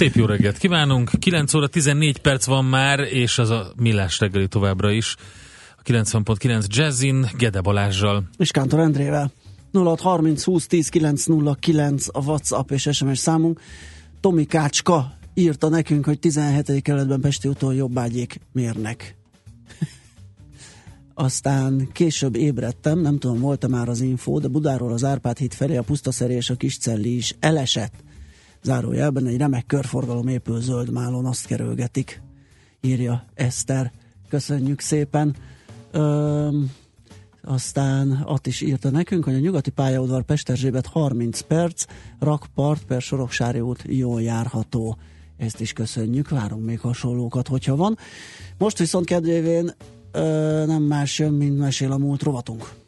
Szép jó reggelt kívánunk! 9 óra 14 perc van már, és az a millás reggeli továbbra is. A 90.9 Jazzin, Gede Balázsjal. És Kántor Endrével. 0630 20 10 909 a WhatsApp és SMS számunk. Tomi Kácska írta nekünk, hogy 17. kerületben Pesti úton jobbágyék mérnek. Aztán később ébredtem, nem tudom, volt-e már az info, de Budáról az Árpád híd felé a pusztaszeré és a Kiscelli is elesett zárójelben egy remek körforgalom épül Zöldmálon, azt kerülgetik, írja Eszter. Köszönjük szépen. Öm, aztán azt is írta nekünk, hogy a nyugati pályaudvar Pesterzsébet 30 perc, rakpart per Soroksári út jól járható. Ezt is köszönjük, várunk még hasonlókat, hogyha van. Most viszont kedvévén ö, nem más jön, mint mesél a múlt rovatunk.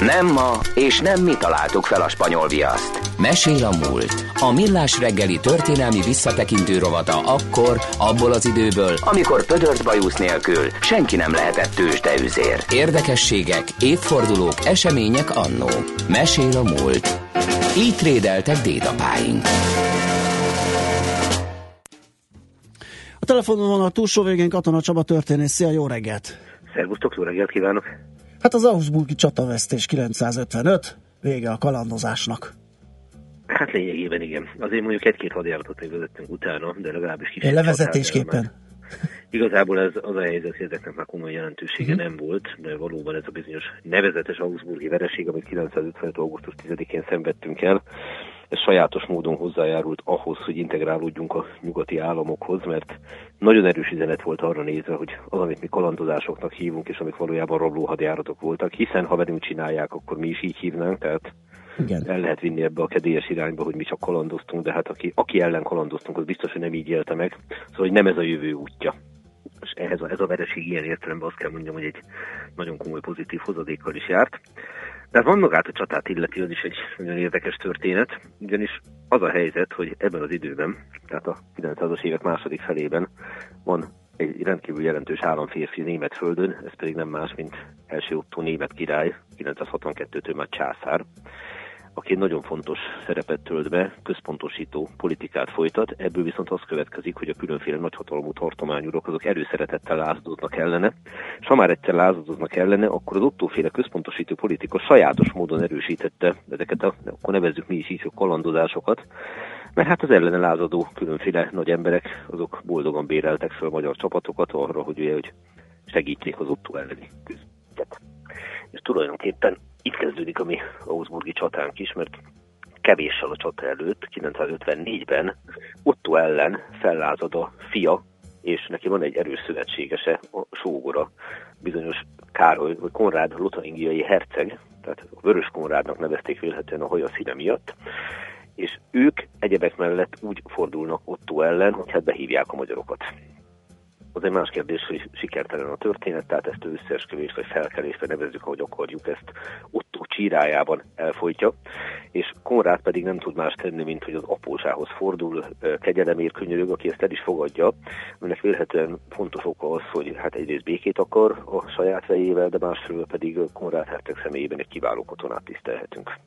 Nem ma, és nem mi találtuk fel a spanyol viaszt. Mesél a múlt. A millás reggeli történelmi visszatekintő rovata akkor, abból az időből, amikor pödört bajusz nélkül senki nem lehetett tőzsdeüzér. Érdekességek, évfordulók, események annó. Mesél a múlt. Így trédeltek dédapáink. A telefonon van a túlsó végén Katona Csaba történész. Szia, jó reggelt! Szervusztok, jó reggelt kívánok! Hát az Augsburgi csatavesztés 955, vége a kalandozásnak. Hát lényegében igen. Azért mondjuk egy-két hadjáratot még vezettünk utána, de legalábbis kis. Levezetésképpen. Igazából ez az a helyzet, hogy ezeknek már komoly jelentősége uh-huh. nem volt, de valóban ez a bizonyos nevezetes Augsburgi vereség, amit 955. augusztus 10-én szenvedtünk el, ez sajátos módon hozzájárult ahhoz, hogy integrálódjunk a nyugati államokhoz, mert nagyon erős üzenet volt arra nézve, hogy az, amit mi kalandozásoknak hívunk, és amik valójában rablóhadjáratok voltak, hiszen ha velünk csinálják, akkor mi is így hívnánk, tehát igen. el lehet vinni ebbe a kedélyes irányba, hogy mi csak kalandoztunk, de hát aki, aki ellen kalandoztunk, az biztos, hogy nem így élte meg. Szóval, hogy nem ez a jövő útja. És ehhez a, ez a vereség ilyen értelemben azt kell mondjam, hogy egy nagyon komoly pozitív hozadékkal is járt. De van magát a csatát illeti, az is egy nagyon érdekes történet, ugyanis az a helyzet, hogy ebben az időben, tehát a 900-as évek második felében van egy rendkívül jelentős államférfi német földön, ez pedig nem más, mint első Otto német király, 962-től már császár, aki egy nagyon fontos szerepet tölt be, központosító politikát folytat, ebből viszont az következik, hogy a különféle nagyhatalmú tartományúrok azok erőszeretettel lázadoznak ellene, és ha már egyszer lázadoznak ellene, akkor az ottóféle központosító politika sajátos módon erősítette ezeket a, akkor nevezzük mi is így a kalandozásokat, mert hát az ellene lázadó különféle nagy emberek, azok boldogan béreltek fel magyar csapatokat arra, hogy ugye, hogy segítsék az ottó elleni küzdet. És tulajdonképpen itt kezdődik a mi Augsburgi csatánk is, mert kevéssel a csata előtt, 954-ben Otto ellen fellázad a fia, és neki van egy erős szövetségese, a sógora, bizonyos Károly, vagy Konrád lotaringiai herceg, tehát a Vörös Konrádnak nevezték vélhetően a haja színe miatt, és ők egyebek mellett úgy fordulnak Otto ellen, hogy hát behívják a magyarokat. Az egy más kérdés, hogy sikertelen a történet, tehát ezt összeesküvést vagy felkelést, nevezzük, ahogy akarjuk, ezt Otto csírájában elfolytja, és Konrád pedig nem tud más tenni, mint hogy az apósához fordul, kegyelemért könyörög, aki ezt el is fogadja, aminek vélhetően fontos oka az, hogy hát egyrészt békét akar a saját vejével, de másfelől pedig Konrád herceg személyében egy kiváló katonát tisztelhetünk.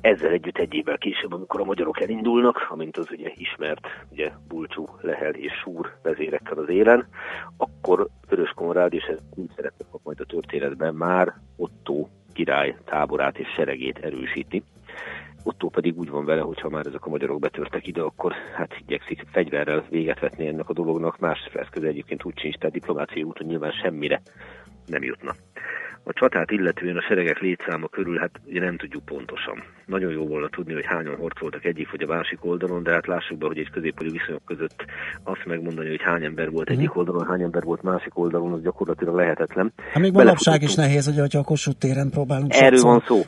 Ezzel együtt egy évvel később, amikor a magyarok elindulnak, amint az ugye ismert, ugye Bulcsú, Lehel és Súr vezérekkel az élen, akkor Vörös Konrád, és ez úgy szeretne kap majd a történetben már Otto király táborát és seregét erősíti. Otto pedig úgy van vele, hogy ha már ezek a magyarok betörtek ide, akkor hát igyekszik fegyverrel véget vetni ennek a dolognak. Más eszköz egyébként úgy sincs, tehát diplomáciai úton nyilván semmire nem jutna. A csatát illetően a seregek létszáma körül, hát ugye nem tudjuk pontosan. Nagyon jó volna tudni, hogy hányan harcoltak egyik vagy a másik oldalon, de hát lássuk be, hogy egy középkori viszonyok között azt megmondani, hogy hány ember volt egyik mhm. oldalon, hány ember volt másik oldalon, az gyakorlatilag lehetetlen. Hát még manapság is nehéz, hogy hogyha a Kossuth téren próbálunk. Erről van szó.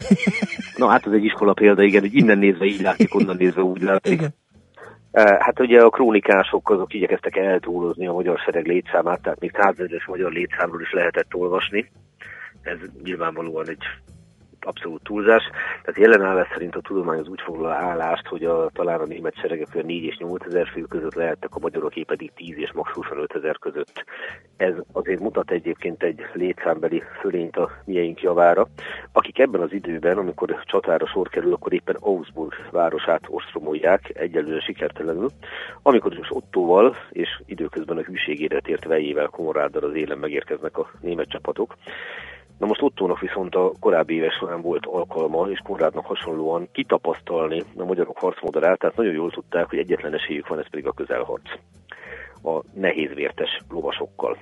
Na hát az egy iskola példa, igen, hogy innen nézve így látszik, onnan nézve úgy látszik. Igen. Hát ugye a krónikások azok igyekeztek eltúlozni a magyar sereg létszámát, tehát még százezres magyar létszámról is lehetett olvasni. Ez nyilvánvalóan egy abszolút túlzás. Tehát jelen állás szerint a tudomány az úgy foglal állást, hogy a, talán a német seregek 4 és 8 ezer fő között lehettek, a magyaroké pedig 10 és max 25 ezer között. Ez azért mutat egyébként egy létszámbeli fölényt a mieink javára, akik ebben az időben, amikor csatára sor kerül, akkor éppen Augsburg városát ostromolják, egyelőre sikertelenül, amikor is Ottóval és időközben a hűségére tért vejével Konráddal az élen megérkeznek a német csapatok. Na most Ottónak viszont a korábbi éves során volt alkalma, és Konrádnak hasonlóan kitapasztalni a magyarok harcmodorát, tehát nagyon jól tudták, hogy egyetlen esélyük van, ez pedig a közelharc a nehézvértes lovasokkal.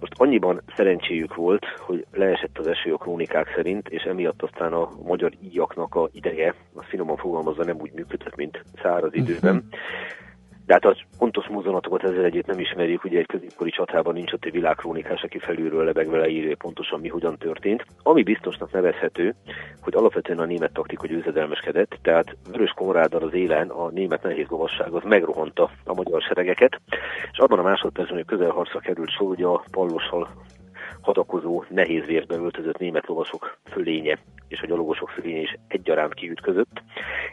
Most annyiban szerencséjük volt, hogy leesett az eső a krónikák szerint, és emiatt aztán a magyar íjaknak a ideje, a finoman fogalmazva nem úgy működött, mint száraz időben. Uh-huh. De hát a pontos mozanatokat ezzel együtt nem ismerjük, ugye egy középkori csatában nincs ott egy világkrónikás, aki felülről lebegve leírja pontosan mi hogyan történt. Ami biztosnak nevezhető, hogy alapvetően a német taktika győzedelmeskedett, tehát Vörös Konráddal az élen a német nehéz lovasság az megrohanta a magyar seregeket, és abban a másodpercben, hogy közelharcra került sor, ugye a pallossal hadakozó, nehéz vérbe öltözött német lovasok fölénye és a gyalogosok fölénye is egyaránt kiütközött,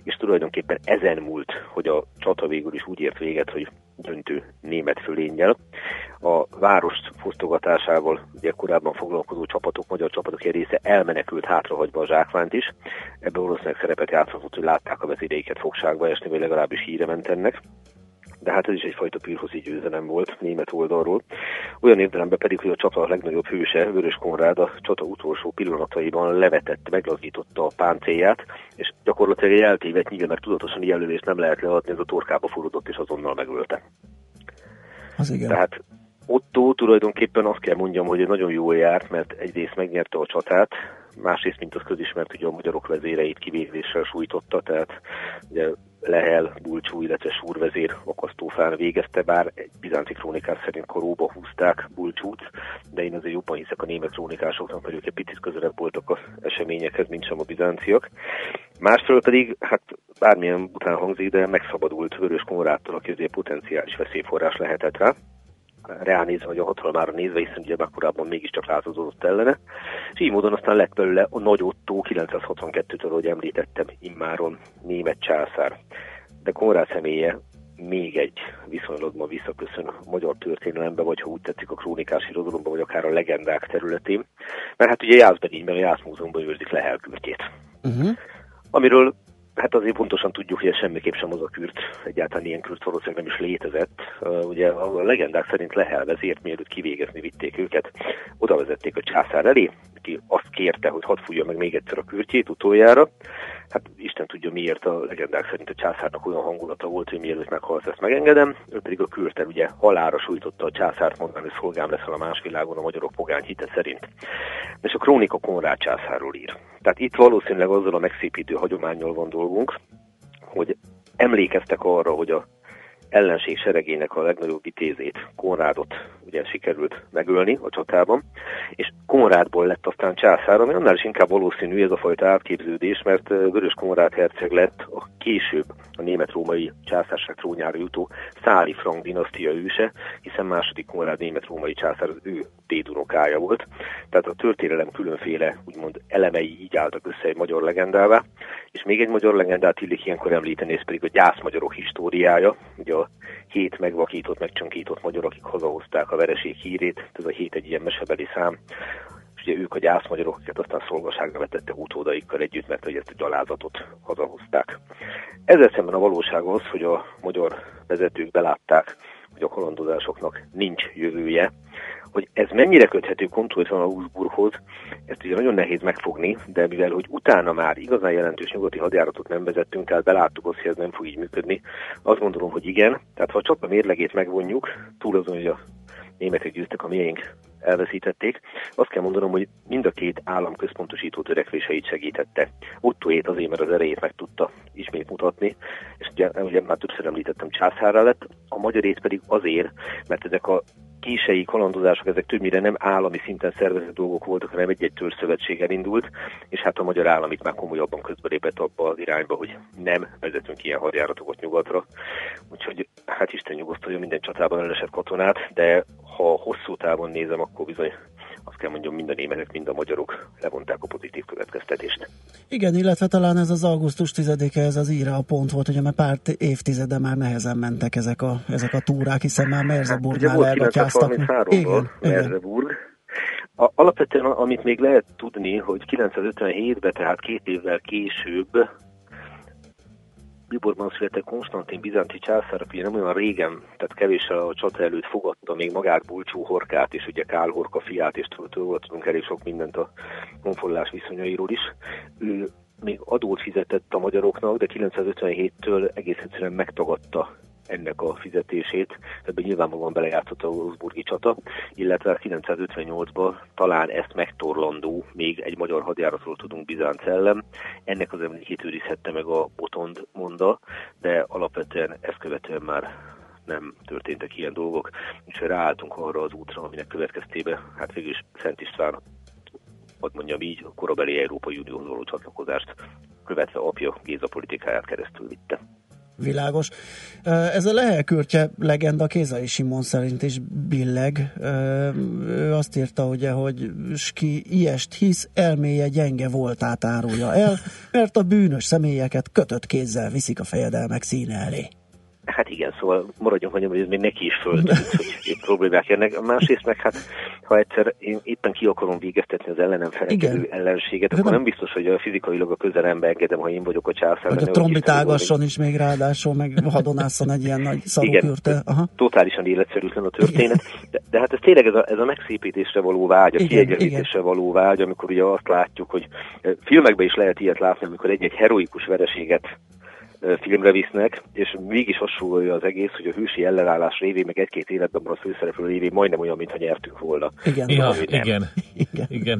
és tulajdonképpen ezen múlt, hogy a csata végül is úgy ért véget, hogy döntő német fölénnyel. A várost fosztogatásával ugye korábban foglalkozó csapatok, magyar csapatok egy része elmenekült hátrahagyva a zsákmányt is. Ebben valószínűleg szerepet játszhatott, hogy látták a vezéreiket fogságba esni, vagy legalábbis híre ment ennek de hát ez is egyfajta pírhoszi győzelem volt német oldalról. Olyan értelemben pedig, hogy a csata legnagyobb hőse, Vörös Konrád a csata utolsó pillanataiban levetett, meglazította a páncélját, és gyakorlatilag egy eltévedt nyilván, mert tudatosan jelölést nem lehet leadni, ez a torkába forrodott és azonnal megölte. Az igen. Tehát Otto tulajdonképpen azt kell mondjam, hogy nagyon jól járt, mert egyrészt megnyerte a csatát, másrészt, mint az közismert, hogy a magyarok vezéreit kivégzéssel sújtotta, tehát ugye Lehel, Bulcsú, illetve Súrvezér akasztófán végezte, bár egy bizánci krónikás szerint koróba húzták Bulcsút, de én azért jobban hiszek a német krónikásoknak, mert ők egy picit közelebb voltak az eseményekhez, mint sem a bizánciak. Másfelől pedig, hát bármilyen után hangzik, de megszabadult Vörös Konrádtól, aki azért potenciális veszélyforrás lehetett rá ránézve, vagy a hatalmára nézve, hiszen ugye már korábban mégiscsak lázadott ellene. És így módon aztán lett belőle a Nagy Otto 962-től, ahogy említettem, immáron német császár. De Konrád személye még egy viszonylag ma visszaköszön a magyar történelembe, vagy ha úgy tetszik a krónikás irodalomba, vagy akár a legendák területén. Mert hát ugye Jászberényben, a Jászmúzeumban őrzik le elkürtjét. Uh-huh. Amiről Hát azért pontosan tudjuk, hogy semmiképp sem az a kürt, egyáltalán ilyen kürt valószínűleg nem is létezett. Ugye a legendák szerint Lehel vezért, mielőtt kivégezni vitték őket, oda vezették a császár elé, ki azt kérte, hogy hadd fújja meg még egyszer a kürtjét utoljára. Hát Isten tudja miért a legendák szerint a császárnak olyan hangulata volt, hogy mielőtt meghalsz, ezt megengedem. Ő pedig a kürten ugye halára sújtotta a császárt, mondani, hogy szolgám leszel a más világon a magyarok pogány hite szerint. És a krónika Konrád császárról ír. Tehát itt valószínűleg azzal a megszépítő hagyományjal van dolgunk, hogy emlékeztek arra, hogy a ellenség seregének a legnagyobb vitézét, Konrádot ugye sikerült megölni a csatában, és Konrádból lett aztán császár, ami annál is inkább valószínű ez a fajta átképződés, mert Vörös Konrád herceg lett a később a német-római császárság trónjára jutó Száli Frank dinasztia őse, hiszen második Konrád német-római császár az ő dédunokája volt. Tehát a történelem különféle úgymond elemei így álltak össze egy magyar legendává, és még egy magyar legendát illik ilyenkor említeni, ez pedig a gyászmagyarok históriája, ugye a hét megvakított, megcsonkított magyar, akik hazahozták a vereség hírét, ez a hét egy ilyen mesebeli szám, és ugye ők a gyászmagyarok, akiket aztán szolgaságra vetette utódaikkal együtt, mert hogy ezt a gyalázatot hazahozták. Ezzel szemben a valóság az, hogy a magyar vezetők belátták, hogy a kalandozásoknak nincs jövője, hogy ez mennyire köthető konkrétan a Augsburghoz, ezt ugye nagyon nehéz megfogni, de mivel, hogy utána már igazán jelentős nyugati hadjáratot nem vezettünk, tehát beláttuk azt, hogy ez nem fog így működni, azt gondolom, hogy igen. Tehát ha a csata mérlegét megvonjuk, túl azon, hogy a németek győztek, a miénk elveszítették. Azt kell mondanom, hogy mind a két állam központosító törekvéseit segítette. Ottoét azért, mert az erejét meg tudta ismét mutatni, és ugye, ugye már többször említettem, császárra lett, a magyarét pedig azért, mert ezek a kései kalandozások, ezek többnyire nem állami szinten szervezett dolgok voltak, hanem egy-egy törzszövetség elindult, és hát a magyar állam itt már komolyabban közbelépett abba az irányba, hogy nem vezetünk ilyen hadjáratokat nyugatra. Úgyhogy hát Isten nyugosztalja minden csatában elesett katonát, de ha hosszú távon nézem, akkor bizony azt kell mondjam, mind a németek, mind a magyarok levonták a pozitív következtetést. Igen, illetve talán ez az augusztus 10-e, ez az íra a pont volt, hogy mert pár évtizede már nehezen mentek ezek a, ezek a túrák, hiszen már Merzeburgnál hát, elgatyáztak. Igen, Merzeburg. A, alapvetően, amit még lehet tudni, hogy 957-ben, tehát két évvel később Biborban született Konstantin bizánci császár, aki nem olyan régen, tehát kevés a csata előtt fogadta még magát Bulcsú Horkát, és ugye Kál Horka fiát, és tőle tudunk elég sok mindent a honfoglalás viszonyairól is. Ő még adót fizetett a magyaroknak, de 957-től egész egyszerűen megtagadta ennek a fizetését, ebben nyilvánvalóan belejátszott a Augsburgi csata, illetve 958-ban talán ezt megtorlandó, még egy magyar hadjáratról tudunk Bizánc ellen. Ennek az emlékét őrizhette meg a Botond monda, de alapvetően ezt követően már nem történtek ilyen dolgok, és ráálltunk arra az útra, aminek következtében, hát végül is Szent István, ott mondjam így, a korabeli Európai Unióhoz való csatlakozást követve apja Géza politikáját keresztül vitte. Világos. Ez a lehelkürtje legenda Kézai Simon szerint is billeg. Ő azt írta ugye, hogy ki ilyest hisz, elméje gyenge voltát árulja el, mert a bűnös személyeket kötött kézzel viszik a fejedelmek színe elé. Hát igen, szóval maradjunk annyi, hogy ez még neki is földtűnt, hogy problémák jönnek. Másrészt meg hát, ha egyszer én éppen ki akarom végeztetni az ellenem felkelő ellenséget, akkor nem biztos, hogy a fizikailag a közelembe engedem, ha én vagyok a császár. Hogy a trombitágasson is még ráadásul, meg hadonászon egy ilyen nagy szarukürte. Aha. Totálisan életszerűtlen a történet. De, de, hát ez tényleg ez a, ez a megszépítésre való vágy, a kiegyenlítésre való vágy, amikor ugye azt látjuk, hogy eh, filmekben is lehet ilyet látni, amikor egy-egy heroikus vereséget filmre visznek, és mégis hasonló az egész, hogy a hősi ellenállás révén, meg egy-két életben a főszereplő révén majdnem olyan, mintha nyertünk volna. Igen, ja, igen, igen, igen.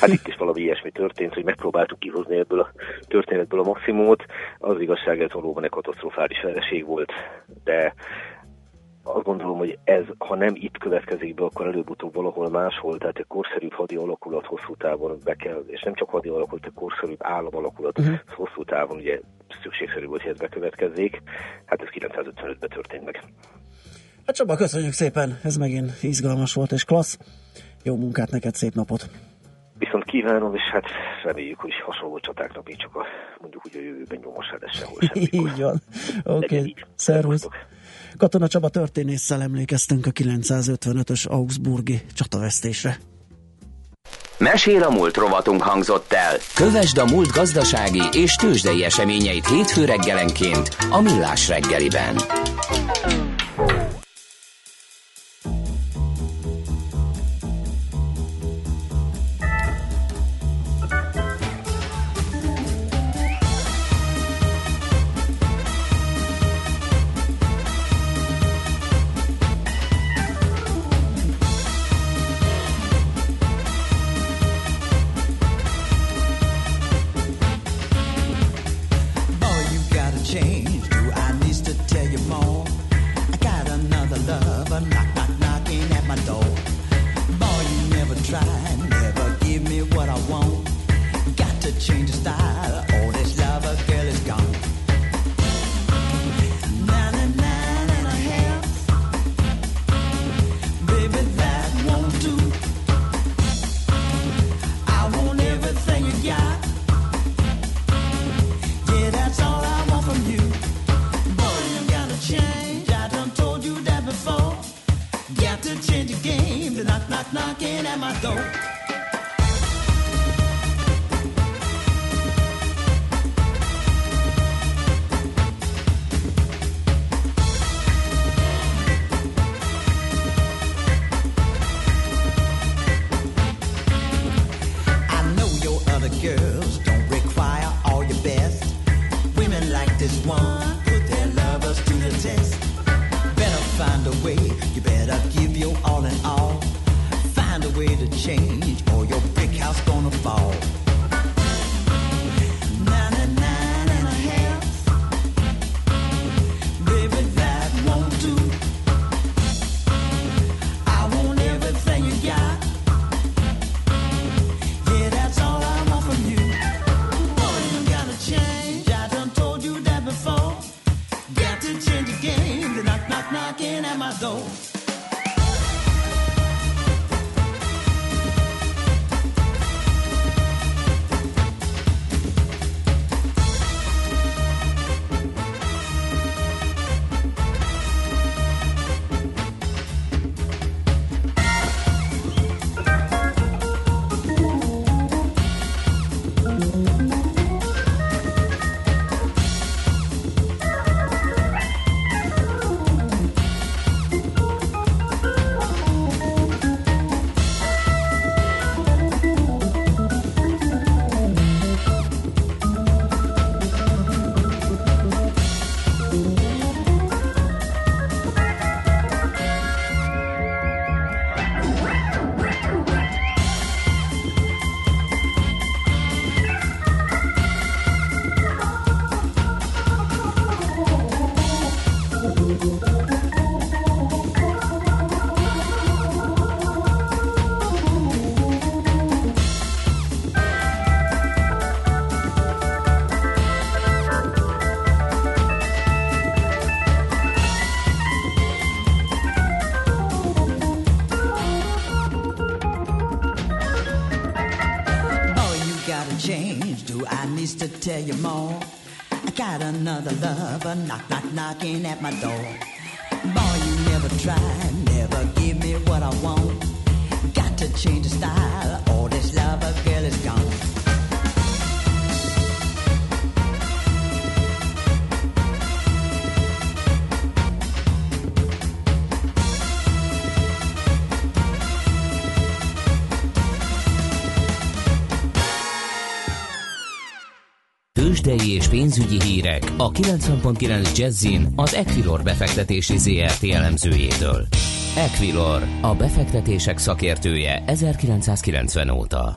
Hát itt is valami ilyesmi történt, hogy megpróbáltuk kihozni ebből a történetből a maximumot. Az igazság, ez valóban egy katasztrofális vereség volt, de azt gondolom, hogy ez, ha nem itt következik be, akkor előbb-utóbb valahol máshol, tehát egy korszerűbb hadi alakulat hosszú távon be kell, és nem csak hadi alakulat, egy korszerűbb állam alakulat uh-huh. hosszú távon ugye szükségszerű volt, hogy ez bekövetkezzék. Hát ez 955-ben történt meg. Hát Csaba, köszönjük szépen, ez megint izgalmas volt és klassz. Jó munkát neked, szép napot! Viszont kívánom, és hát reméljük, hogy hasonló csatáknak még csak a, mondjuk úgy a jövőben nyomos lesz sehol így van. Oké, okay. szervusz. Katona Csaba történésszel emlékeztünk a 955-ös Augsburgi csatavesztésre. Mesél a múlt rovatunk hangzott el. Kövesd a múlt gazdasági és tőzsdei eseményeit hétfő reggelenként a Millás reggeliben. to change the game. the knock, knock, knocking at my door. Tőzsdei és pénzügyi hírek a 90.9 Jazzin az Equilor befektetési ZRT elemzőjétől. Equilor, a befektetések szakértője 1990 óta.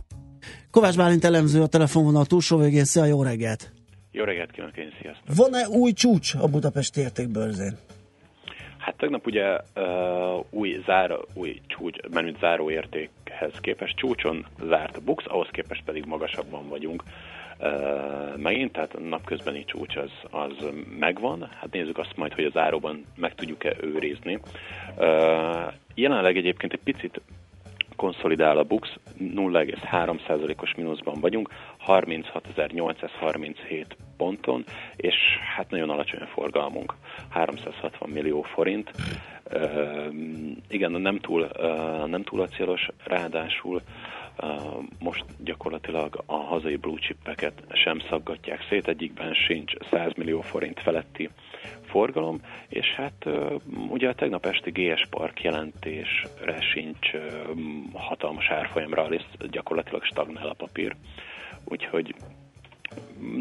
Kovács Bálint elemző a telefonvonal túlsó végén. Szia, jó reggelt! Jó reggelt kívánok én, sziasztok! Van-e új csúcs a Budapesti értékbőrzén? Hát tegnap ugye uh, új, zár, új csúcs, menüt záró értékhez képest csúcson zárt a Bux, ahhoz képest pedig magasabban vagyunk megint, tehát napközbeni csúcs az, az megvan. Hát nézzük azt majd, hogy az áróban meg tudjuk-e őrizni. Jelenleg egyébként egy picit konszolidál a BUX, 0,3%-os mínuszban vagyunk, 36.837 ponton, és hát nagyon alacsony a forgalmunk, 360 millió forint. Uh, igen, nem túl, uh, nem túl acélos, ráadásul most gyakorlatilag a hazai blue chipeket sem szaggatják szét, egyikben sincs 100 millió forint feletti forgalom, és hát ugye a tegnap esti GS Park jelentésre sincs hatalmas árfolyamra, és gyakorlatilag stagnál a papír. Úgyhogy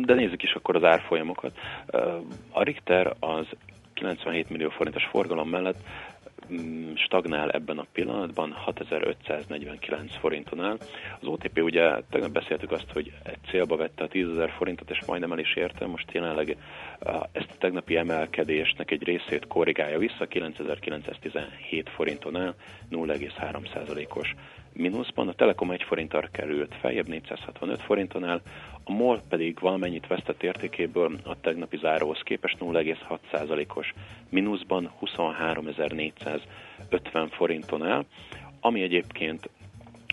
de nézzük is akkor az árfolyamokat. A Richter az 97 millió forintos forgalom mellett stagnál ebben a pillanatban 6549 forinton áll. Az OTP ugye tegnap beszéltük azt, hogy egy célba vette a 10.000 forintot, és majdnem el is érte, most jelenleg ezt a tegnapi emelkedésnek egy részét korrigálja vissza, 9917 forinton áll, 0,3%-os mínuszban. A Telekom 1 forinttal került feljebb, 465 forinton áll, a MOL pedig valamennyit vesztett értékéből a tegnapi záróhoz képest 0,6%-os mínuszban 23.450 forinton áll, ami egyébként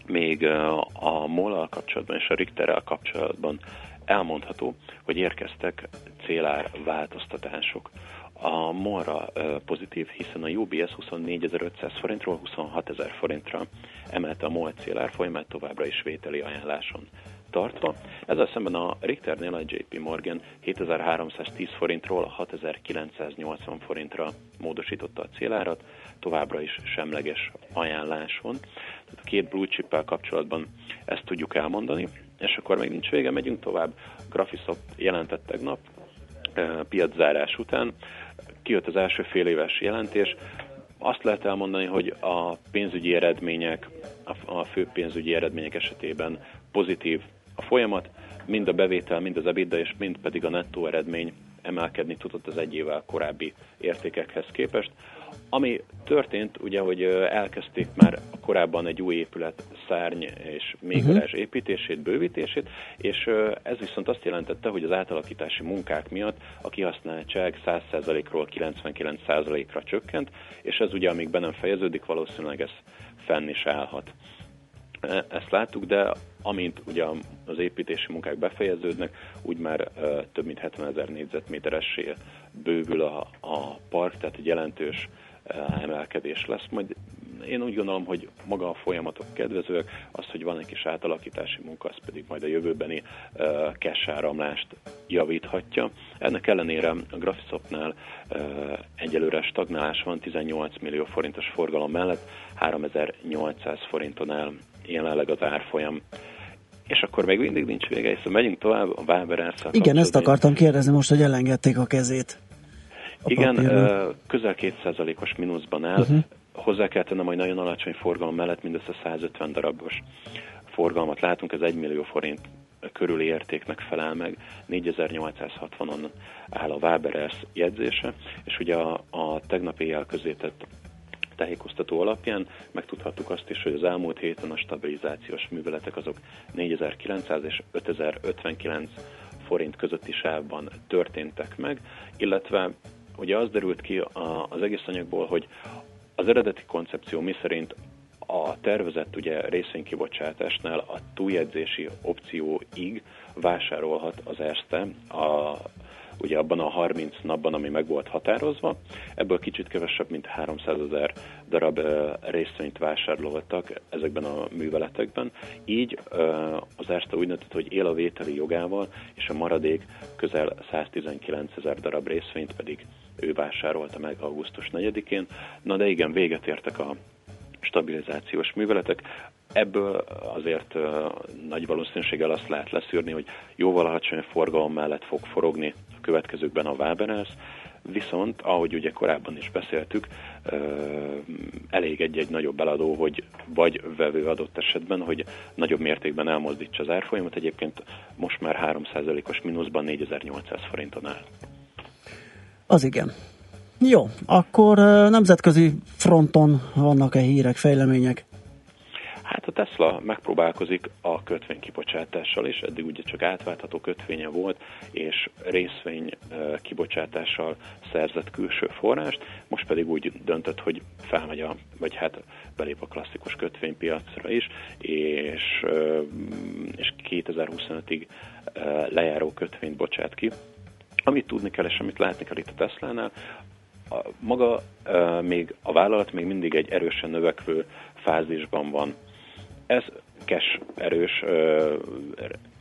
még a MOL-al kapcsolatban és a Richterrel kapcsolatban elmondható, hogy érkeztek célár változtatások. A MOL-ra pozitív, hiszen a UBS 24.500 forintról 26.000 forintra emelte a MOL célár folyamát továbbra is vételi ajánláson tartva. Ezzel szemben a Richternél a JP Morgan 7310 forintról 6980 forintra módosította a célárat, továbbra is semleges ajánláson. Tehát a két blue chip kapcsolatban ezt tudjuk elmondani, és akkor még nincs vége, megyünk tovább. Graphisoft jelentett tegnap piaczárás után, kijött az első fél éves jelentés, azt lehet elmondani, hogy a pénzügyi eredmények, a fő pénzügyi eredmények esetében pozitív a folyamat, mind a bevétel, mind az EBITDA, és mind pedig a nettó eredmény emelkedni tudott az egy évvel korábbi értékekhez képest. Ami történt, ugye, hogy elkezdték már korábban egy új épület szárny és még uh-huh. építését, bővítését, és ez viszont azt jelentette, hogy az átalakítási munkák miatt a kihasználtság 100%-ról 99%-ra csökkent, és ez ugye, amíg be nem fejeződik, valószínűleg ez fenn is állhat. E, ezt láttuk, de amint ugye az építési munkák befejeződnek, úgy már több mint 70 ezer négyzetméteressé bővül a, a park, tehát egy jelentős emelkedés lesz. Majd én úgy gondolom, hogy maga a folyamatok kedvezőek, az, hogy van egy kis átalakítási munka, az pedig majd a jövőbeni uh, javíthatja. Ennek ellenére a Graphisoftnál egyelőre stagnálás van 18 millió forintos forgalom mellett, 3800 forinton áll jelenleg az árfolyam. És akkor még mindig nincs vége, hiszen megyünk tovább a Waber Igen, ezt akartam kérdezni most, hogy elengedték a kezét. Igen, papírban. közel 2%-os mínuszban áll. Uh-huh. Hozzá kell tennem, hogy nagyon alacsony forgalom mellett mindössze 150 darabos forgalmat látunk, ez 1 millió forint körüli értéknek felel meg, 4860-on áll a Waberers jegyzése, és ugye a, a tegnap éjjel közé tett tájékoztató alapján megtudhattuk azt is, hogy az elmúlt héten a stabilizációs műveletek azok 4900 és 5059 forint közötti sávban történtek meg, illetve ugye az derült ki az egész anyagból, hogy az eredeti koncepció mi szerint a tervezett ugye részvénykibocsátásnál a túljegyzési opcióig vásárolhat az Erste a, ugye abban a 30 napban, ami meg volt határozva. Ebből kicsit kevesebb, mint 300 ezer darab részvényt vásároltak ezekben a műveletekben. Így az Erste úgy döntött, hogy él a vételi jogával, és a maradék közel 119 ezer darab részvényt pedig ő vásárolta meg augusztus 4-én. Na de igen, véget értek a stabilizációs műveletek. Ebből azért nagy valószínűséggel azt lehet leszűrni, hogy jóval alacsony forgalom mellett fog forogni következőkben a Waberers, viszont, ahogy ugye korábban is beszéltük, elég egy-egy nagyobb eladó, hogy vagy vevő adott esetben, hogy nagyobb mértékben elmozdítsa az árfolyamot. Egyébként most már 3%-os mínuszban 4800 forinton áll. Az igen. Jó, akkor nemzetközi fronton vannak-e hírek, fejlemények? Hát a Tesla megpróbálkozik a kötvénykibocsátással is, eddig ugye csak átváltható kötvénye volt, és részvény kibocsátással szerzett külső forrást, most pedig úgy döntött, hogy felmegy a, vagy hát belép a klasszikus kötvénypiacra is, és, és 2025-ig lejáró kötvényt bocsát ki. Amit tudni kell, és amit látni kell itt a Tesla-nál, a, maga e, még a vállalat még mindig egy erősen növekvő fázisban van. Ez cash erős,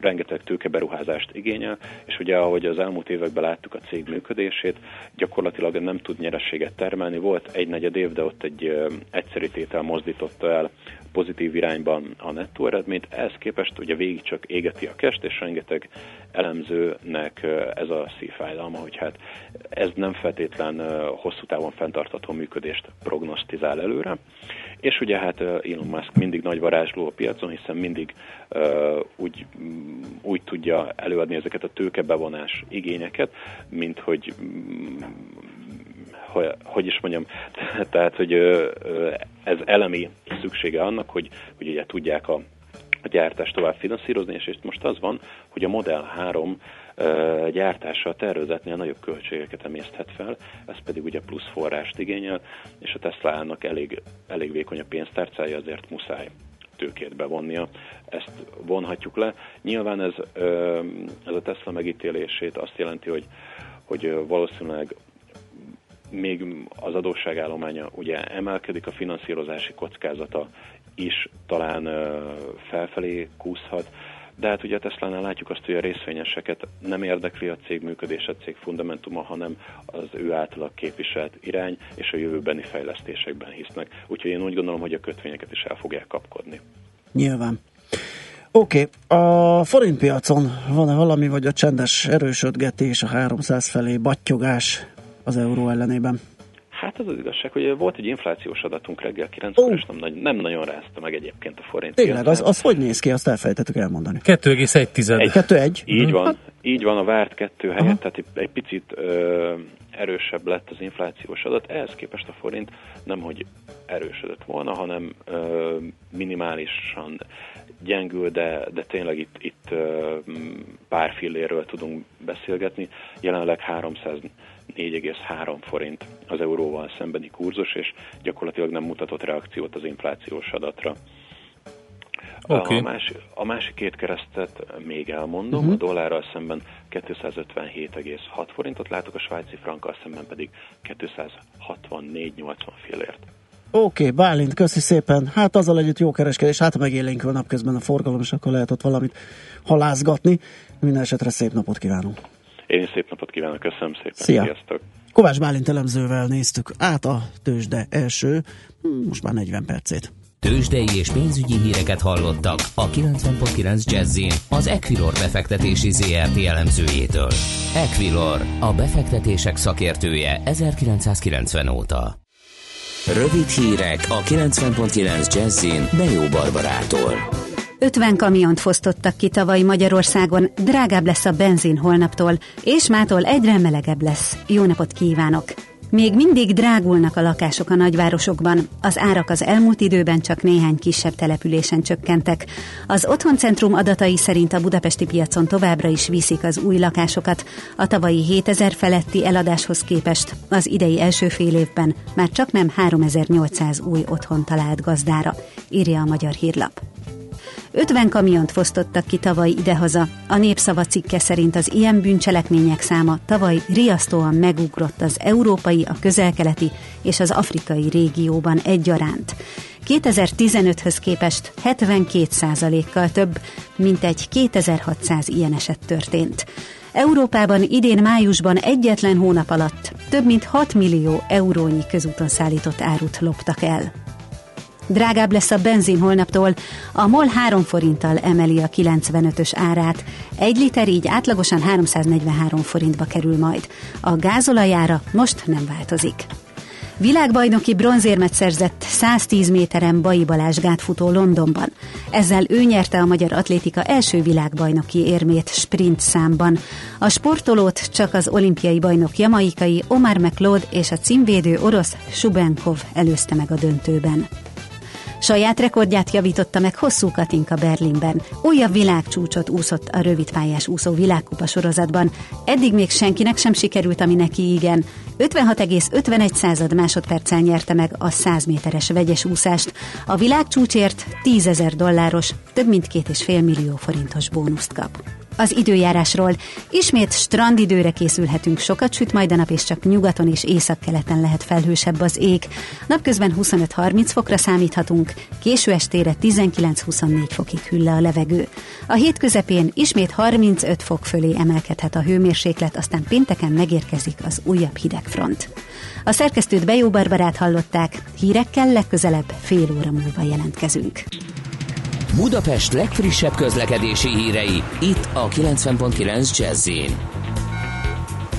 rengeteg tőkeberuházást igényel, és ugye ahogy az elmúlt években láttuk a cég működését, gyakorlatilag nem tud nyerességet termelni. Volt egy negyed év, de ott egy egyszerű tétel mozdította el pozitív irányban a nettó eredményt, ehhez képest ugye végig csak égeti a kest, és rengeteg elemzőnek ez a szívfájdalma, hogy hát ez nem feltétlen hosszú távon fenntartható működést prognosztizál előre. És ugye hát Elon Musk mindig nagy varázsló a piacon, hiszen mindig uh, úgy, úgy tudja előadni ezeket a tőkebevonás igényeket, mint hogy hogy, hogy is mondjam, tehát, hogy ez elemi szüksége annak, hogy, hogy ugye tudják a, a gyártást tovább finanszírozni, és most az van, hogy a Model 3 gyártása a tervezetnél nagyobb költségeket emészthet fel, ez pedig ugye plusz forrást igényel, és a Tesla-nak elég, elég vékony a pénztárcája, azért muszáj tőkét bevonnia. Ezt vonhatjuk le. Nyilván ez, ez a Tesla megítélését azt jelenti, hogy, hogy valószínűleg még az adósságállománya ugye emelkedik, a finanszírozási kockázata is talán felfelé kúszhat, de hát ugye a Tesla-nál látjuk azt, hogy a részvényeseket nem érdekli a cég működése, a cég fundamentuma, hanem az ő által képviselt irány és a jövőbeni fejlesztésekben hisznek. Úgyhogy én úgy gondolom, hogy a kötvényeket is el fogják kapkodni. Nyilván. Oké, okay. a forintpiacon van-e valami, vagy a csendes erősödgetés, a 300 felé battyogás az euró ellenében? Hát az az igazság, hogy volt egy inflációs adatunk reggel 9 oh. és nem, nem nagyon rázta meg egyébként a forint. Tényleg, az, az hogy néz ki, azt elfelejtettük elmondani. 2,1. 2,1? Így van, Így van, a várt kettő helyett, Aha. tehát egy picit ö, erősebb lett az inflációs adat, ehhez képest a forint nem, hogy erősödött volna, hanem ö, minimálisan gyengül, de, de tényleg itt, itt ö, pár filléről tudunk beszélgetni. Jelenleg 304,3 forint az euróval szembeni kurzus, és gyakorlatilag nem mutatott reakciót az inflációs adatra. Okay. A, másik, a másik két keresztet még elmondom, uh-huh. a dollárral szemben 257,6 forintot látok, a svájci frankkal szemben pedig 264,80 fillért. Oké, okay, Bálint, köszi szépen. Hát azzal együtt jó kereskedés, hát megélénkül napközben a forgalom, és akkor lehet ott valamit halázgatni. Minden esetre szép napot kívánunk. Én is szép napot kívánok, köszönöm szépen. Szia. Sziasztok. Kovács Bálint elemzővel néztük át a tőzsde első, hm, most már 40 percét. Tőzsdei és pénzügyi híreket hallottak a 90.9 jazz az Equilor befektetési ZRT elemzőjétől. Equilor, a befektetések szakértője 1990 óta. Rövid hírek a 90.9 Jazzin Bejó Barbarától. 50 kamiont fosztottak ki tavaly Magyarországon, drágább lesz a benzin holnaptól, és mától egyre melegebb lesz. Jó napot kívánok! Még mindig drágulnak a lakások a nagyvárosokban, az árak az elmúlt időben csak néhány kisebb településen csökkentek. Az Otthoncentrum adatai szerint a budapesti piacon továbbra is viszik az új lakásokat. A tavalyi 7000 feletti eladáshoz képest az idei első fél évben már csak nem 3800 új otthon talált gazdára, írja a Magyar Hírlap. 50 kamiont fosztottak ki tavaly idehaza. A népszava cikke szerint az ilyen bűncselekmények száma tavaly riasztóan megugrott az európai, a közelkeleti és az afrikai régióban egyaránt. 2015-höz képest 72%-kal több, mint egy 2600 ilyen eset történt. Európában idén májusban egyetlen hónap alatt több mint 6 millió eurónyi közúton szállított árut loptak el. Drágább lesz a benzin holnaptól, a MOL 3 forinttal emeli a 95-ös árát. Egy liter így átlagosan 343 forintba kerül majd. A gázolajára most nem változik. Világbajnoki bronzérmet szerzett 110 méteren Bai Balázs gátfutó Londonban. Ezzel ő nyerte a magyar atlétika első világbajnoki érmét sprint számban. A sportolót csak az olimpiai bajnok jamaikai Omar McLeod és a címvédő orosz Subenkov előzte meg a döntőben. Saját rekordját javította meg hosszú Katinka Berlinben. Újabb világcsúcsot úszott a rövidpályás úszó világkupa sorozatban. Eddig még senkinek sem sikerült, ami neki igen. 56,51 század másodperccel nyerte meg a 100 méteres vegyes úszást. A világcsúcsért 10 ezer dolláros, több mint két és fél millió forintos bónuszt kap. Az időjárásról. Ismét strandidőre készülhetünk, sokat süt majd a nap, és csak nyugaton és északkeleten lehet felhősebb az ég. Napközben 25-30 fokra számíthatunk, késő estére 19-24 fokig hűl le a levegő. A hét közepén ismét 35 fok fölé emelkedhet a hőmérséklet, aztán pénteken megérkezik az újabb hidegfront. A szerkesztőt Bejó Barbarát hallották, hírekkel legközelebb fél óra múlva jelentkezünk. Budapest legfrissebb közlekedési hírei, itt a 90.9 jazz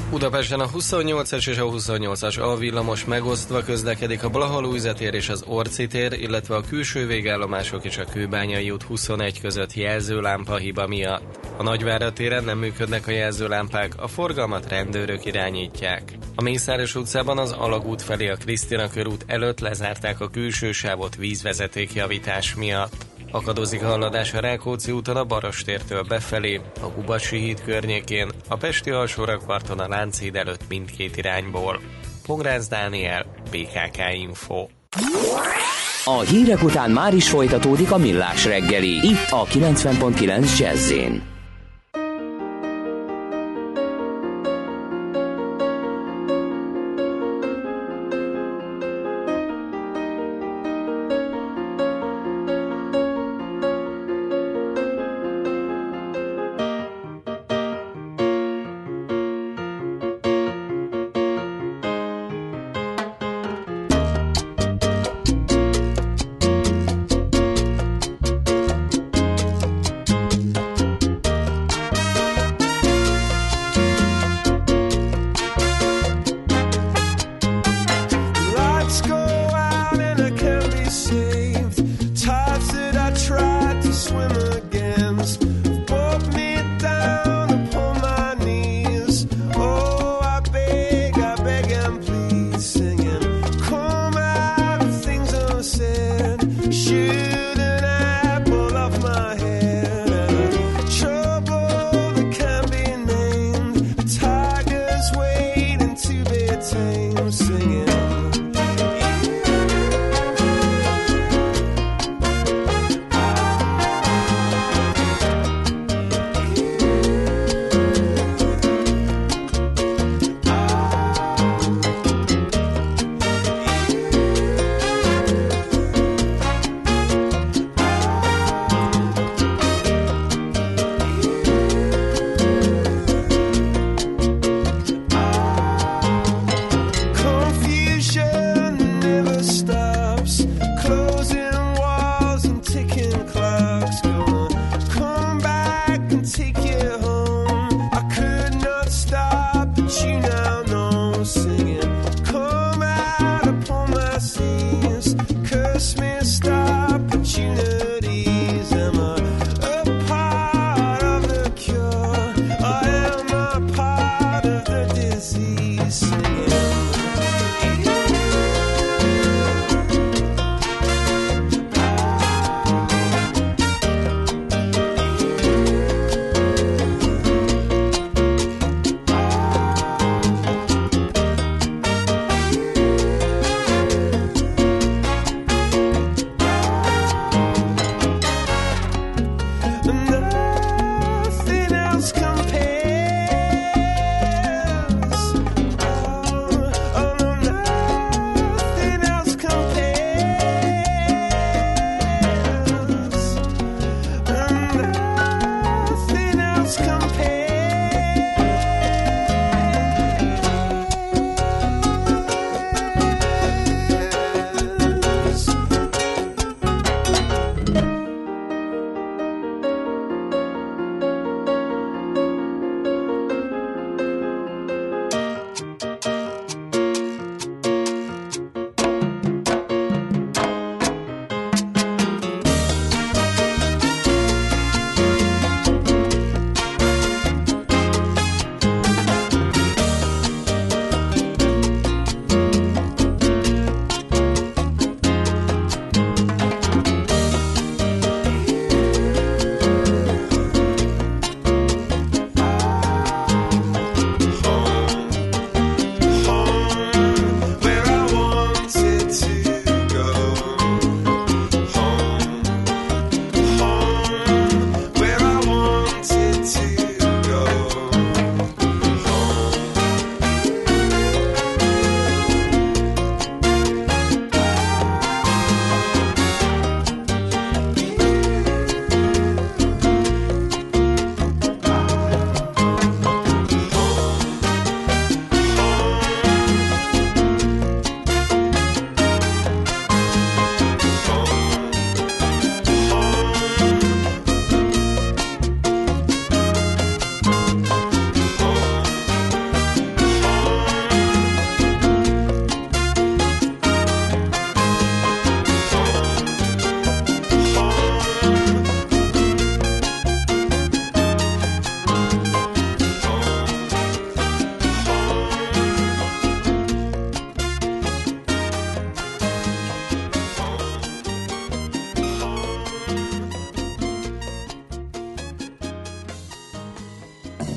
Budapesten a 28-as és a 28-as alvillamos megosztva közlekedik a Blahalújzetér és az Orci tér, illetve a külső végállomások és a Kőbányai út 21 között jelzőlámpa hiba miatt. A Nagyvára téren nem működnek a jelzőlámpák, a forgalmat rendőrök irányítják. A Mészáros utcában az Alagút felé a Krisztina körút előtt lezárták a külső sávot vízvezetékjavítás miatt. Akadozik a haladás a Rákóczi úton a Barostértől befelé, a Hubasi híd környékén, a Pesti alsórakparton a Lánchíd előtt mindkét irányból. Pongrász Dániel, BKK Info. A hírek után már is folytatódik a millás reggeli, itt a 90.9 jazz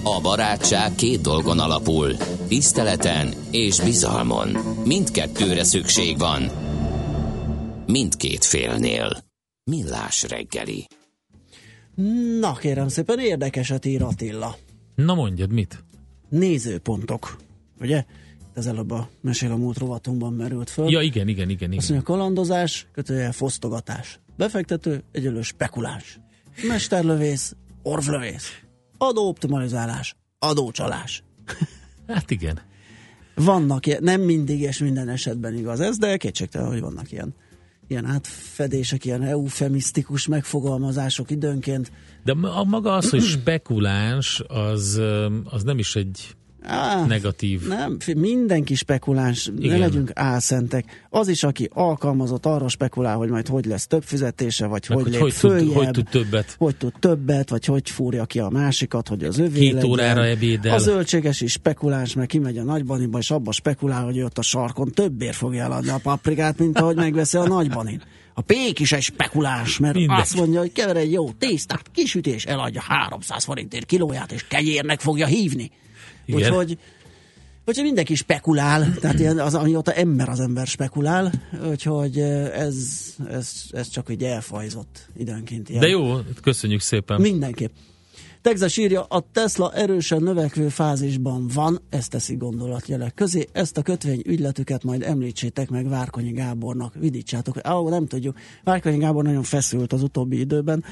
A barátság két dolgon alapul, tiszteleten és bizalmon. Mindkettőre szükség van. Mindkét félnél. Millás reggeli. Na kérem szépen, érdekeset ír Attila. Na mondjad, mit? Nézőpontok, ugye? Ez előbb a Mesél a múlt rovatunkban merült föl. Ja, igen, igen, igen. igen. Azt mondja, kalandozás, kötője fosztogatás. Befektető, egyelő spekuláns. Mesterlövész, orvlövész. Adóoptimalizálás, adócsalás. Hát igen. Vannak ilyen, nem mindig és minden esetben igaz ez, de kétségtelen, hogy vannak ilyen, ilyen átfedések, ilyen eufemisztikus megfogalmazások időnként. De a maga az, hogy spekuláns, az, az nem is egy Á, negatív. Nem, mindenki spekuláns, Igen. ne legyünk álszentek. Az is, aki alkalmazott, arra spekulál, hogy majd hogy lesz több fizetése, vagy Meg hogy, hogy hogy följebb, tud, hogy tud többet. Hogy tud többet, vagy hogy fúrja ki a másikat, hogy az övé Két legyen. órára ebédel. A zöldséges is spekuláns, meg kimegy a nagybaniba, és abba spekulál, hogy ott a sarkon többért fogja eladni a paprikát, mint ahogy megveszi a nagybanin. A pék is egy spekuláns, mert Mindegy. azt mondja, hogy kever egy jó tésztát, kisütés, eladja 300 forintért kilóját, és kegyérnek fogja hívni. Igen. Úgyhogy Úgyhogy mindenki spekulál, tehát ilyen az, amióta ember az ember spekulál, úgyhogy ez, ez, ez csak így elfajzott időnként. Ilyen. De jó, köszönjük szépen. Mindenképp. Texas írja, a Tesla erősen növekvő fázisban van, ezt teszi gondolatjelek közé. Ezt a kötvény ügyletüket majd említsétek meg Várkonyi Gábornak, vidítsátok. Ahol nem tudjuk. Várkonyi Gábor nagyon feszült az utóbbi időben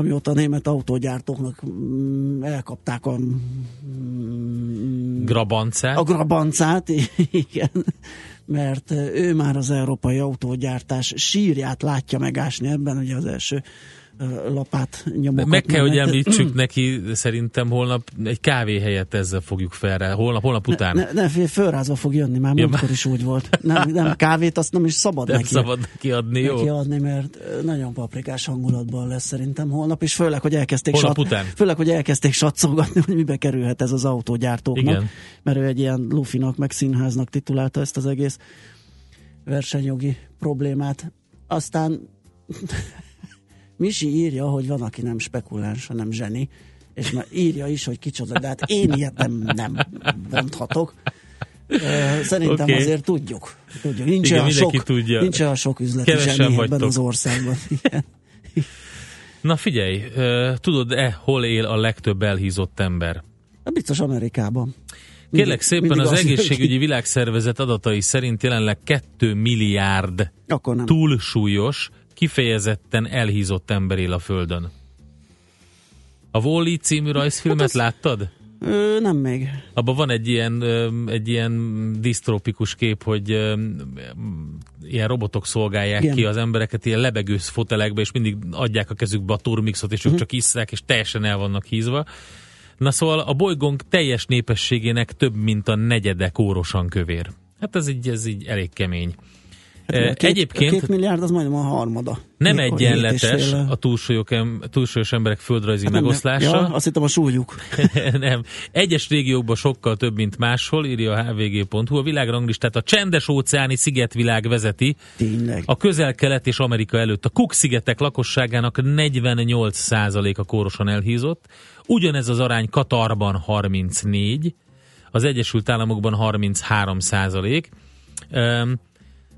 amióta a német autógyártóknak mm, elkapták a mm, grabancát. A grabancát, igen, mert ő már az európai autógyártás sírját látja megásni ebben, ugye az első lapát nyomokat. Meg kell, hogy említsük neki, szerintem holnap egy kávé helyett ezzel fogjuk fel Holnap, holnap után. Ne, ne, ne fölrázva fog jönni, már ja, múltkor is úgy volt. Nem, nem, kávét azt nem is szabad nem neki. szabad neki adni, jó? Neki adni, mert nagyon paprikás hangulatban lesz szerintem holnap, és főleg, hogy elkezdték, holnap sat, után. Főleg, hogy elkezdték satszolgatni, hogy mibe kerülhet ez az autógyártóknak. Igen. Mert ő egy ilyen lufinak, meg színháznak titulálta ezt az egész versenyjogi problémát. Aztán Misi írja, hogy van, aki nem spekuláns, hanem zseni, és már írja is, hogy kicsoda, de hát én ilyet nem, nem mondhatok. Szerintem okay. azért tudjuk. tudjuk. Nincs, Igen, olyan sok, tudja. nincs olyan sok üzleti zseni ebben az országban. Igen. Na figyelj, tudod-e, hol él a legtöbb elhízott ember? Hát biztos Amerikában. Kérlek szépen az egészségügyi világszervezet adatai szerint jelenleg 2 milliárd túlsúlyos, kifejezetten elhízott ember él a Földön. A Wall-E című rajzfilmet hát az... láttad? Ö, nem még. Abban van egy ilyen, egy ilyen disztrópikus kép, hogy ilyen robotok szolgálják Igen. ki az embereket ilyen lebegős fotelekbe, és mindig adják a kezükbe a turmixot, és uh-huh. ők mhm. csak isszák, és teljesen el vannak hízva. Na szóval a bolygónk teljes népességének több, mint a negyede kórosan kövér. Hát ez így, ez így elég kemény. Két, Egyébként... Két milliárd az majdnem a harmada. Nem Mikor egyenletes a túlsúlyos emberek földrajzi hát megoszlása. Ja, azt hittem a súlyuk. nem. Egyes régiókban sokkal több, mint máshol, írja a hvg.hu. A világranglistát a csendes óceáni szigetvilág vezeti. Tényleg. A közel-kelet és Amerika előtt. A Cook-szigetek lakosságának 48 a kórosan elhízott. Ugyanez az arány Katarban 34, az Egyesült Államokban 33 százalék.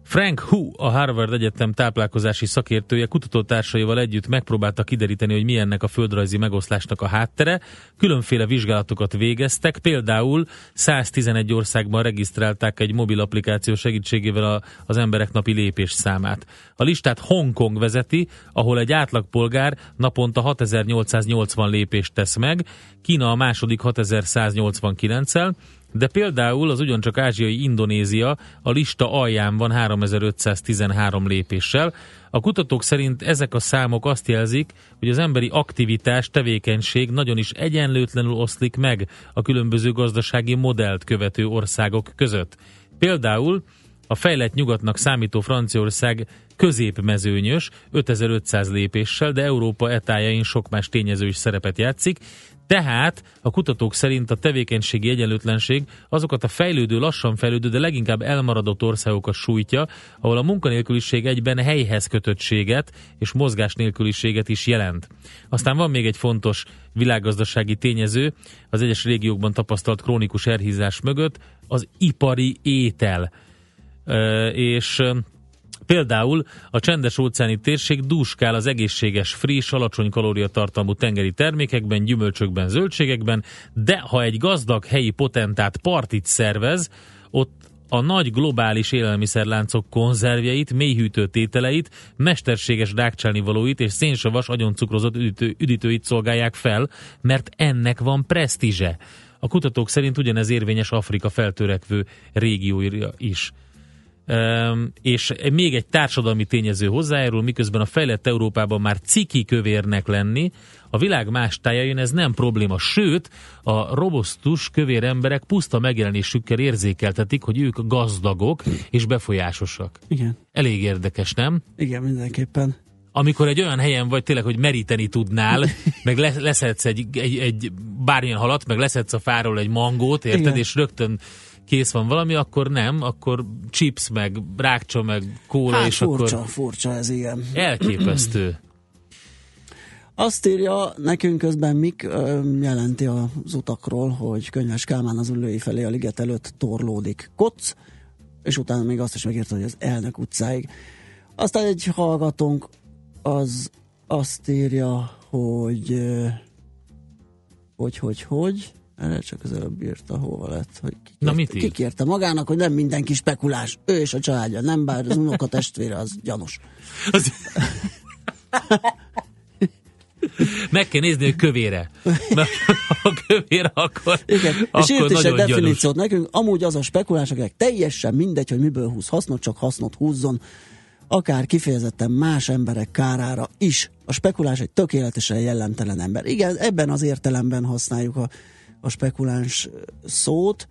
Frank Hu, a Harvard Egyetem táplálkozási szakértője kutatótársaival együtt megpróbálta kideríteni, hogy milyennek a földrajzi megoszlásnak a háttere. Különféle vizsgálatokat végeztek, például 111 országban regisztrálták egy mobil applikáció segítségével a, az emberek napi lépés számát. A listát Hongkong vezeti, ahol egy átlagpolgár naponta 6880 lépést tesz meg, Kína a második 6189-el, de például az ugyancsak ázsiai Indonézia a lista alján van 3513 lépéssel. A kutatók szerint ezek a számok azt jelzik, hogy az emberi aktivitás, tevékenység nagyon is egyenlőtlenül oszlik meg a különböző gazdasági modellt követő országok között. Például A fejlett nyugatnak számító Franciaország középmezőnyös, 5500 lépéssel, de Európa etájain sok más tényező is szerepet játszik, tehát a kutatók szerint a tevékenységi egyenlőtlenség azokat a fejlődő, lassan fejlődő, de leginkább elmaradott országokat sújtja, ahol a munkanélküliség egyben helyhez kötöttséget és mozgás nélküliséget is jelent. Aztán van még egy fontos világgazdasági tényező az egyes régiókban tapasztalt krónikus elhízás mögött, az ipari étel. És Például a csendes óceáni térség dúskál az egészséges, friss, alacsony kalóriatartalmú tengeri termékekben, gyümölcsökben, zöldségekben, de ha egy gazdag helyi potentát partit szervez, ott a nagy globális élelmiszerláncok konzervjeit, mélyhűtő tételeit, mesterséges rákcsálnivalóit és szénsavas agyoncukrozott üdítő, üdítőit szolgálják fel, mert ennek van presztízse. A kutatók szerint ugyanez érvényes Afrika feltörekvő régióira is és még egy társadalmi tényező hozzájárul, miközben a fejlett Európában már ciki kövérnek lenni, a világ más tájain ez nem probléma, sőt, a robosztus kövér emberek puszta megjelenésükkel érzékeltetik, hogy ők gazdagok és befolyásosak. Igen. Elég érdekes, nem? Igen, mindenképpen amikor egy olyan helyen vagy tényleg, hogy meríteni tudnál, meg leszedsz egy, egy, egy bármilyen halat, meg leszedsz a fáról egy mangót, érted, Igen. és rögtön kész van valami, akkor nem, akkor chips, meg rákcsa, meg kóla, hát és furcsa, akkor... furcsa ez igen. Elképesztő. Azt írja nekünk közben Mik jelenti az utakról, hogy Könyves Kálmán az ülői felé a liget előtt torlódik koc, és utána még azt is megírta, hogy az elnök utcáig. Aztán egy hallgatónk az azt írja, hogy hogy, hogy, hogy erre csak az előbb írta, hova lett, hogy kikérte, Na mit írt? kikérte magának, hogy nem mindenki spekulás. Ő és a családja, nem bár az unoka testvére, az gyanús. Az... Meg kell nézni, hogy kövére. Mert ha kövére, akkor, Igen. akkor és írt is egy definíciót gyanús. nekünk, amúgy az a spekulás, akinek teljesen mindegy, hogy miből húz hasznot, csak hasznot húzzon, akár kifejezetten más emberek kárára is. A spekulás egy tökéletesen jellentelen ember. Igen, ebben az értelemben használjuk a a spekuláns szót.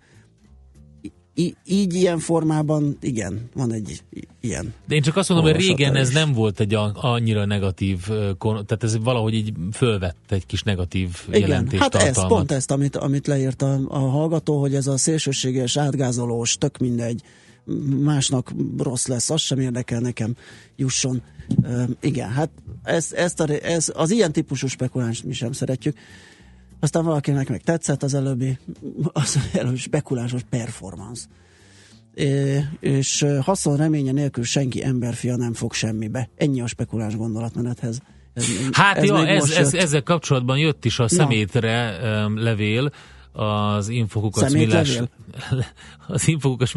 I- így ilyen formában, igen, van egy ilyen. De én csak azt mondom, hogy régen ez nem volt egy annyira negatív, tehát ez valahogy így fölvett egy kis negatív igen, jelentést hát ez, pont ezt, amit, amit leírt a, a hallgató, hogy ez a szélsőséges, átgázolós, tök mindegy, másnak rossz lesz, az sem érdekel nekem, jusson. Uh, igen, hát ez, ezt a, ez, az ilyen típusú spekuláns mi sem szeretjük. Aztán valakinek meg tetszett az előbbi, az előbbi spekulásos performance. É, és haszon reménye nélkül senki emberfia nem fog semmibe. Ennyi a spekuláns gondolatmenethez. Ez, hát ez ja, ez, ez, ezzel kapcsolatban jött is a szemétre um, levél, az infokukat millás, az infokukas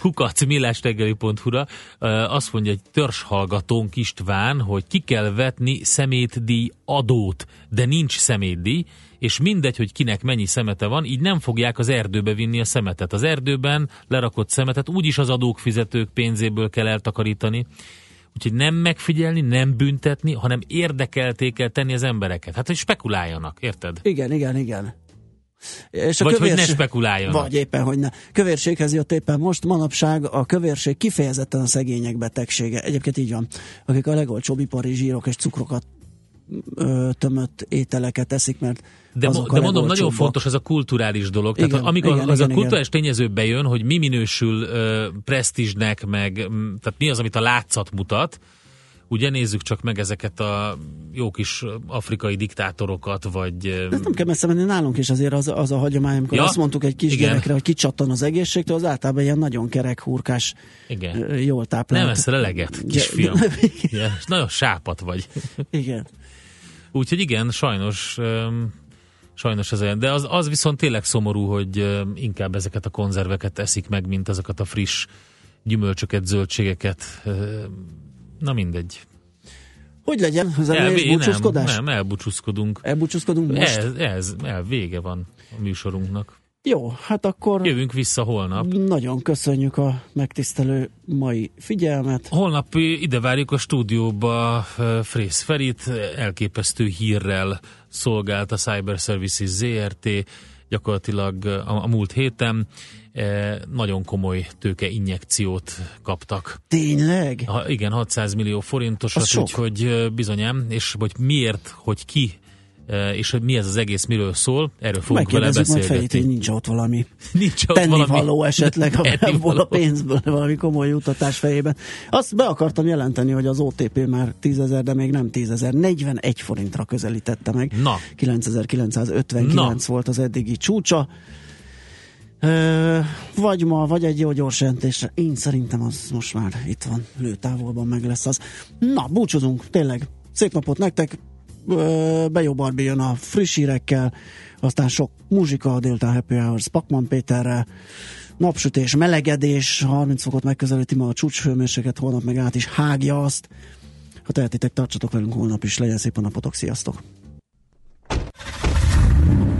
kukac millástegeli.hu-ra azt mondja egy törzshallgatónk István, hogy ki kell vetni szemétdíj adót, de nincs szemétdíj, és mindegy, hogy kinek mennyi szemete van, így nem fogják az erdőbe vinni a szemetet. Az erdőben lerakott szemetet úgyis az adók fizetők pénzéből kell eltakarítani. Úgyhogy nem megfigyelni, nem büntetni, hanem érdekelté kell tenni az embereket. Hát, hogy spekuláljanak, érted? Igen, igen, igen. És a vagy kövérség, hogy ne spekuláljon. Vagy éppen, hogy ne. Kövérséghez jött éppen most, manapság a kövérség kifejezetten a szegények betegsége. Egyébként így van. Akik a legolcsóbb ipari zsírok és cukrokat ö, tömött ételeket eszik, mert de, de mondom, nagyon fontos ez a kulturális dolog. Igen, tehát amikor igen, az igen, a kulturális igen. tényező bejön, hogy mi minősül ö, presztízsnek, meg tehát mi az, amit a látszat mutat, Ugye nézzük csak meg ezeket a jó kis afrikai diktátorokat, vagy... Ez nem kell messze menni nálunk is, azért az, az a hagyomány, amikor ja? azt mondtuk egy kisgyerekre, hogy kicsattan az egészségtől, az általában ilyen nagyon kerek, hurkás, Igen. jól táplált. Nem eszel eleget, kisfiam. Ja, nagyon sápat vagy. Igen. Úgyhogy igen, sajnos sajnos ez olyan. De az, az viszont tényleg szomorú, hogy inkább ezeket a konzerveket eszik meg, mint azokat a friss gyümölcsöket, zöldségeket Na mindegy. Hogy legyen? Ez el, búcsúzkodás? Nem, nem, elbúcsúzkodunk. Elbúcsúzkodunk most? Ez, ez, el, vége van a műsorunknak. Jó, hát akkor... Jövünk vissza holnap. Nagyon köszönjük a megtisztelő mai figyelmet. Holnap ide várjuk a stúdióba Frész Ferit, elképesztő hírrel szolgált a Cyber Services ZRT, gyakorlatilag a, a múlt héten nagyon komoly tőke injekciót kaptak. Tényleg? Ha, igen, 600 millió forintosat, úgyhogy bizonyám, és hogy miért, hogy ki és hogy mi ez az egész, miről szól, erről fogunk vele beszélgetni. fejét, hogy nincs ott valami nincs ott tenni valami való esetleg abból a pénzből valami komoly utatás fejében. Azt be akartam jelenteni, hogy az OTP már 10 ezer, de még nem 10 ezer, 41 forintra közelítette meg. Na. 9959 Na. volt az eddigi csúcsa. Vagy ma, vagy egy jó gyors jelentésre. Én szerintem az most már itt van, lőtávolban meg lesz az. Na, búcsúzunk, tényleg. Szép napot nektek, Bejó Barbie jön a friss hírekkel, aztán sok muzsika a délután Happy Hours Pakman Péterrel, napsütés, melegedés, 30 fokot megközelíti ma a csúcshőmérséket, holnap meg át is hágja azt. Ha tehetitek, tartsatok velünk holnap is, legyen szép a napotok, sziasztok!